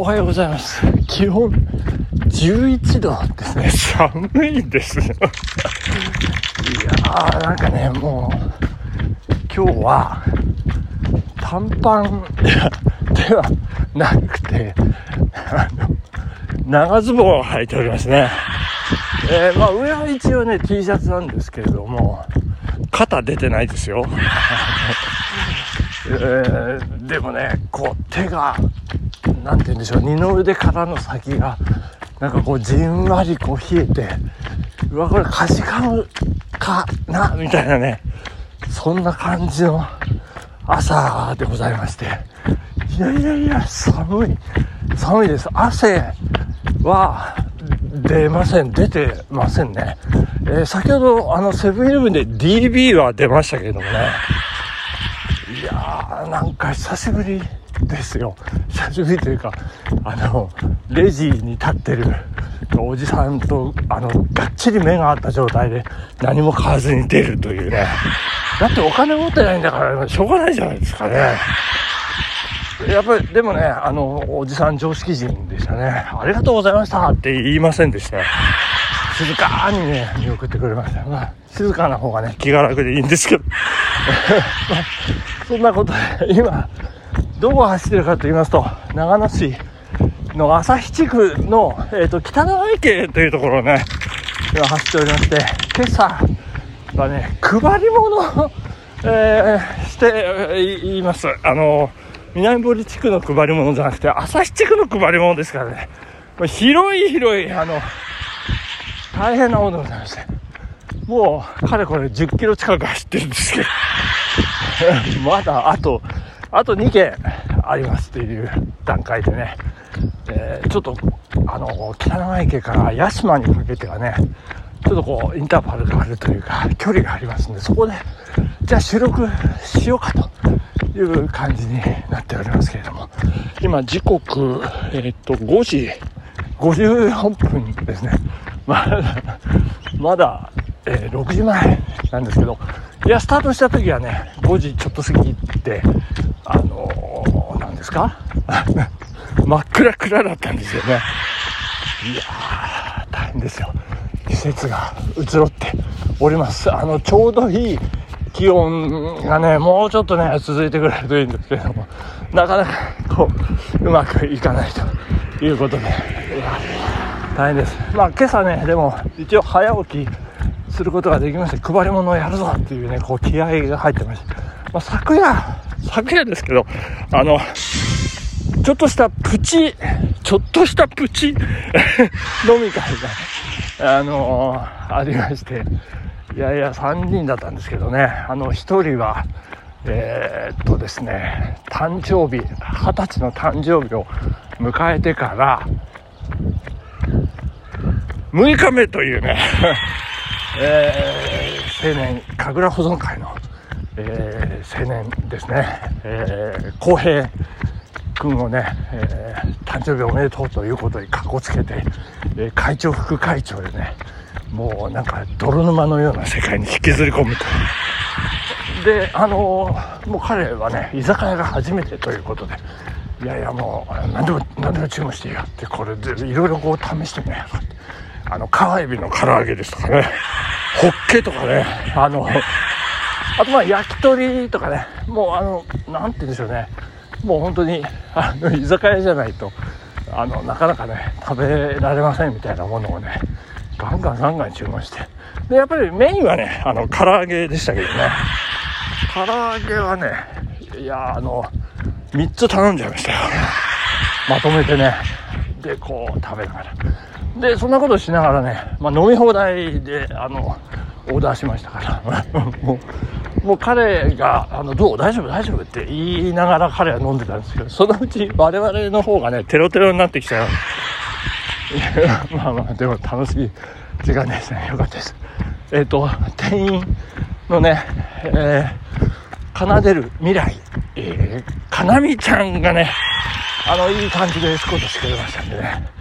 おはようございます。気温11度ですね。寒いですよ。いやー、なんかね、もう、今日は、短パンではなくて、あの、長ズボンを履いておりますね。えー、まあ上は一応ね、T シャツなんですけれども、肩出てないですよ。えー、でもね、こう手が、なんて言うんでしょう、二の腕からの先が、なんかこうじんわりこう冷えて、うわ、これかじかむかな、みたいなね、そんな感じの朝でございまして、いやいやいや、寒い、寒いです。汗は出ません、出てませんね。えー、先ほど、あの、セブンイレブンで DB は出ましたけれどもね、いやー、なんか久しぶり。ですよ。久しぶりというか、あの、レジに立ってるおじさんと、あの、がっちり目が合った状態で何も買わずに出るというね。だってお金持ってないんだから、しょうがないじゃないですかね。やっぱり、でもね、あの、おじさん常識人でしたね。ありがとうございましたって言いませんでした。静かにね、見送ってくれました。まあ、静かな方がね、気が楽でいいんですけど。まあ、そんなことで、今、どこを走ってるかと言いますと、長野市の旭地区の、え、ー、と、北長池というところをね、今走っておりまして、今朝はね、配り物を、えー、しています。あの、南堀地区の配り物じゃなくて、旭地区の配り物ですからね、広い広い、あの、大変なものでございまして、もう、かれこれ10キロ近く走ってるんですけど、まだあと、あと2件ありますという段階でね、えー、ちょっと、あの、北長池から屋島にかけてはね、ちょっとこう、インターバルがあるというか、距離がありますんで、そこで、じゃあ収録しようかという感じになっておりますけれども、今時刻、えー、っと、5時54分ですね。まだ、まだ、えー、6時前なんですけど、いや、スタートした時はね、5時ちょっと過ぎて、あのー、何ですか？真っ暗暗だったんですよね。いやー、大変ですよ。季節が移ろっております。あの、ちょうどいい気温がね、もうちょっとね、続いてくれるといいんですけれども、なかなか、こう、うまくいかないということで、大変です。まあ、今朝ね、でも、一応早起きすることができまして、配り物をやるぞっていうね、こう、気合が入ってました。まあ、昨夜、昨夜ですけど、あの、ちょっとしたプチ、ちょっとしたプチ 飲み会が、あのー、ありまして、いやいや、3人だったんですけどね、あの、1人は、えー、っとですね、誕生日、20歳の誕生日を迎えてから、6日目というね、えー、青年、神楽保存会の、えー、青年ですね、えー、公平君をね、えー、誕生日おめでとうということにかこつけて、えー、会長副会長でねもうなんか泥沼のような世界に引きずり込むと。であのー、もう彼はね居酒屋が初めてということでいやいやもう何でも何でも注文していいよってこれでいろいろこう試してねあの川エビの唐揚げですとかね。ホッケとかね。あのあとまあ焼き鳥とかね。もうあの何て言うんでしょうね。もう本当にあの居酒屋じゃないとあのなかなかね食べられませんみたいなものをねガンガンガンガン注文して。でやっぱりメインはねあの唐揚げでしたけどね。唐揚げはねいやあの3つ頼んじゃいましたよ。まとめてね。でこう食べながら。でそんなことしながらね、まあ、飲み放題であのオーダーしましたから。もうもう彼が「あのどう？大丈夫？大丈夫」って言いながら彼は飲んでたんですけどそのうち我々の方がねテロテロになってきちゃう。まあまあでも楽しい時間ですね。よかったです。えっ、ー、と店員のねえー、奏でる未来。えー、かなみちゃんがねあのいい感じでエスコートしてくれましたんでね。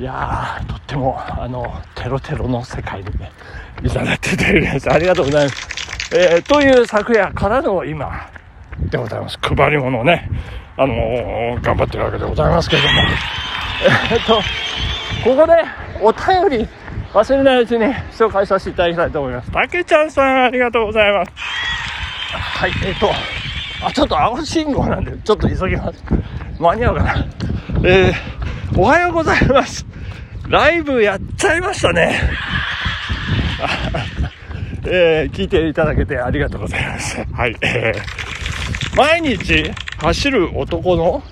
いやーとってもあのテロテロの世界でねいただいていただきましたありがとうございますえー、という昨夜からの今、でございます。配り物をね、あのー頑張ってるわけでございますけれども。えっと、ここでお便り忘れないうちに紹介させていただきたいと思います。たけちゃんさんありがとうございます。はい、えっと、あ、ちょっと青信号なんで、ちょっと急ぎます。間に合うかな。えー、おはようございます。ライブやっちゃいましたね。えー聞いていただけてありがとうございます。はい。え ー毎日走る男の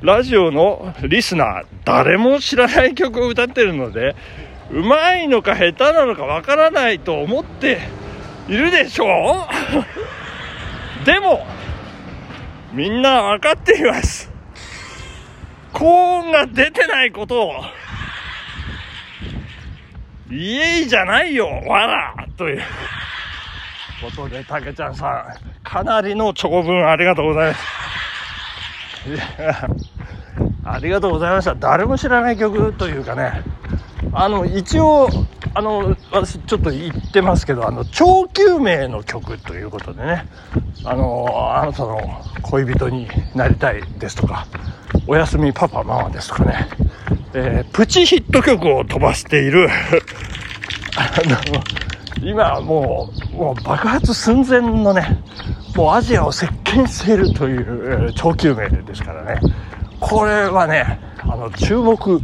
ラジオのリスナー、誰も知らない曲を歌ってるので、うまいのか下手なのかわからないと思っているでしょう でも、みんなわかっています。高音が出てないことを、イエイじゃないよ、わらということで、たけちゃんさん、かなりの長文ありがとうございます。いやありがとうございました。誰も知らない曲というかね、あの、一応、あの、私ちょっと言ってますけど、あの、長久名の曲ということでね、あの、あなたの恋人になりたいですとか、おやすみパパママですとかね、えープチヒット曲を飛ばしている、あの、今もう、もう爆発寸前のね、もうアジアを席巻しているという、えー長久名ですからね、これはね、あの、注目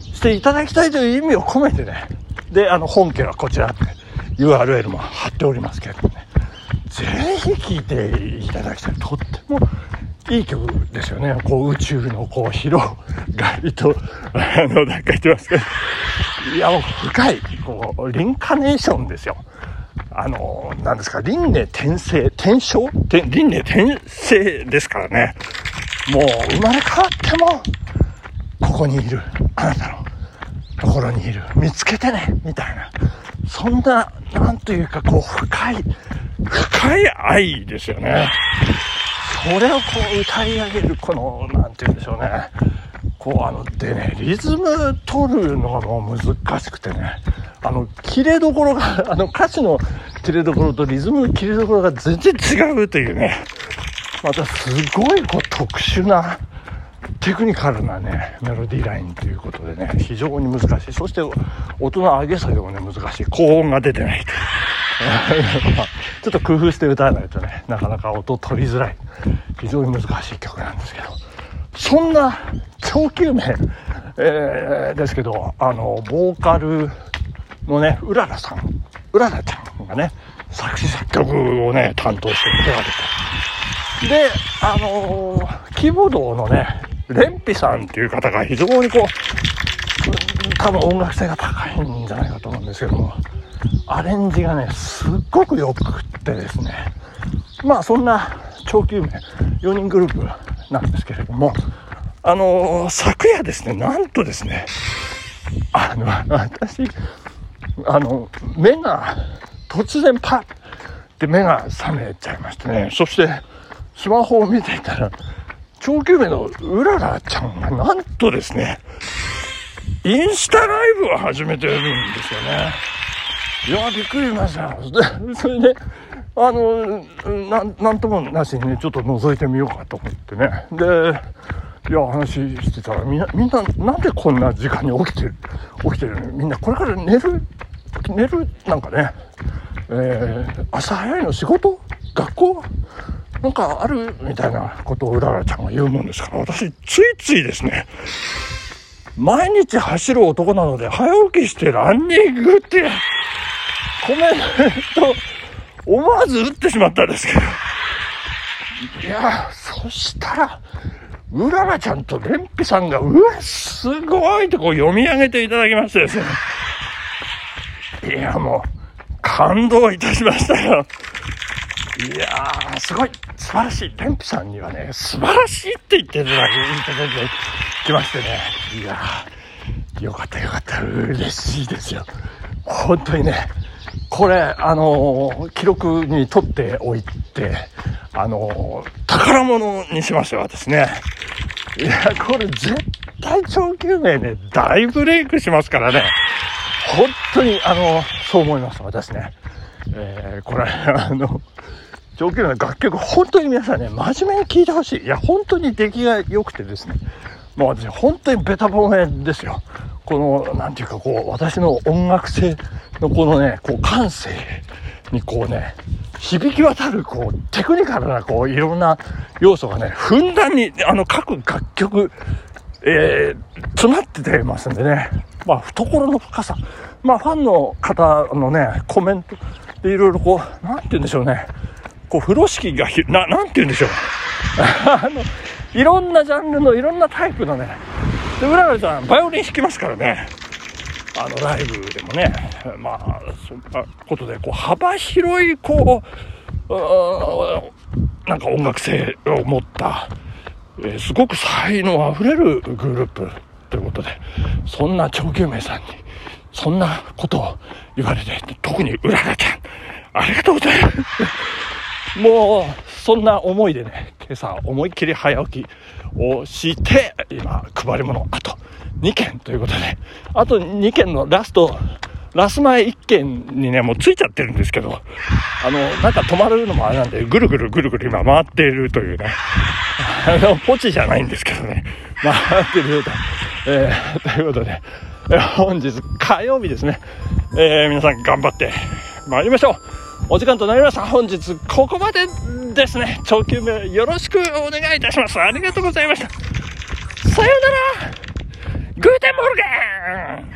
していただきたいという意味を込めてね、で、あの、本家はこちらって URL も貼っておりますけれどもね、ぜひ聴いていただきたい。とってもいい曲ですよね。こう宇宙のこう広がりと、あの、なんか言ってますけど、いやもう深い、こう、リンカネーションですよ。あの、なんですか、輪廻転生、転生？転輪廻転生ですからね。もう生まれ変わっても、ここにいる、あなたのところにいる、見つけてね、みたいな。そんな、なんというか、こう、深い、深い愛ですよね。それをこう歌い上げる、この、なんて言うんでしょうね。こう、あの、でね、リズム取るのがもう難しくてね、あの、切れどころが、あの、歌詞の切れどころとリズムの切れどころが全然違うというね、またすごいこう特殊な、テクニカルなね、メロディーラインということでね、非常に難しい。そして、音の上げ下げもね、難しい。高音が出てないという。ちょっと工夫して歌わないとね、なかなか音取りづらい。非常に難しい曲なんですけど、そんな長久名、えーですけど、あの、ボーカルのね、うららさん、うららちゃんがね、作詞作曲をね、担当して手がけて、で、あのーキーボードのね、レンピさんっていう方が非常にこう、多分音楽性が高いんじゃないかと思うんですけども、アレンジがね、すっごく良くってですね、まあそんな長久名4人グループなんですけれども、あのー昨夜ですね、なんとですね、あの、私、あの、目が突然パッって目が覚めちゃいましてね、そしてスマホを見ていたら、長久名のうららちゃんがなんとですね、インスタライブを始めてるんですよね。いや、びっくりしました。で、それで、あの、なん、なんともなしにね、ちょっと覗いてみようかと思ってね。で、いや、話してたら、みんな、みんな、なんでこんな時間に起きてる、起きてるの？みんな、これから寝る、寝る、なんかね、えー、朝早いの仕事？学校？なんかある？みたいなことをうららちゃんが言うもんですから、私、ついついですね、毎日走る男なので、早起きしてランニングって、コメント、思わず打ってしまったんですけど。いや、そしたら、うららちゃんとれんぴさんが、うわ、すごいとこう読み上げていただきましてですね。いや、もう、感動いたしましたよ。いやー、すごい、素晴らしい。レンピさんにはね、素晴らしいって言っていただ、いただいてきましてね。いやー、よかったよかった。嬉しいですよ。本当にね、これ、あのー記録に取っておいて、あのー宝物にしましたよ、私ね。いや、これ絶対長久名ね、大ブレイクしますからね。本当に、あの、そう思います、私ね。えーこれ、あの、上級の楽曲、本当に皆さんね、真面目に聴いてほしい。いや、本当に出来が良くてですね、もう私、本当にベタ褒めですよ。この、なんていうか、こう、私の音楽性のこのね、こう、感性にこうね、響き渡る、こう、テクニカルな、こう、いろんな要素がね、ふんだんに、あの、各楽曲、えー、詰まっててますんでね、まあ、懐の深さ、まあ、ファンの方のね、コメントでいろいろこう、なんて言うんでしょうね、こう、風呂敷がひ、な、なんて言うんでしょう。あの、いろんなジャンルのいろんなタイプのね、で、浦部さん、バイオリン弾きますからね、あの、ライブでもね、まあ、そんなことで、こう、幅広い、こう、うなんか音楽性を持った、えー、すごく才能あふれるグループということで、そんな長久名さんに、そんなことを言われて、特にうららちゃん、ありがとうございます。もう、そんな思いでね、今朝思いっきり早起きをして、今、配り物、あと2件ということで、あと2件のラスト、ラス前1件にね、もうついちゃってるんですけど、あの、なんか止まるのもあれなんで、ぐるぐるぐるぐる今回っているというね、あの、ポチじゃないんですけどね、回ってるよと、えー、ということで、本日火曜日ですね、えー、皆さん頑張って参りましょう。お時間となりました。本日ここまでですね。チョーキューメイよろしくお願いいたします。ありがとうございました。さようなら Guten Morgen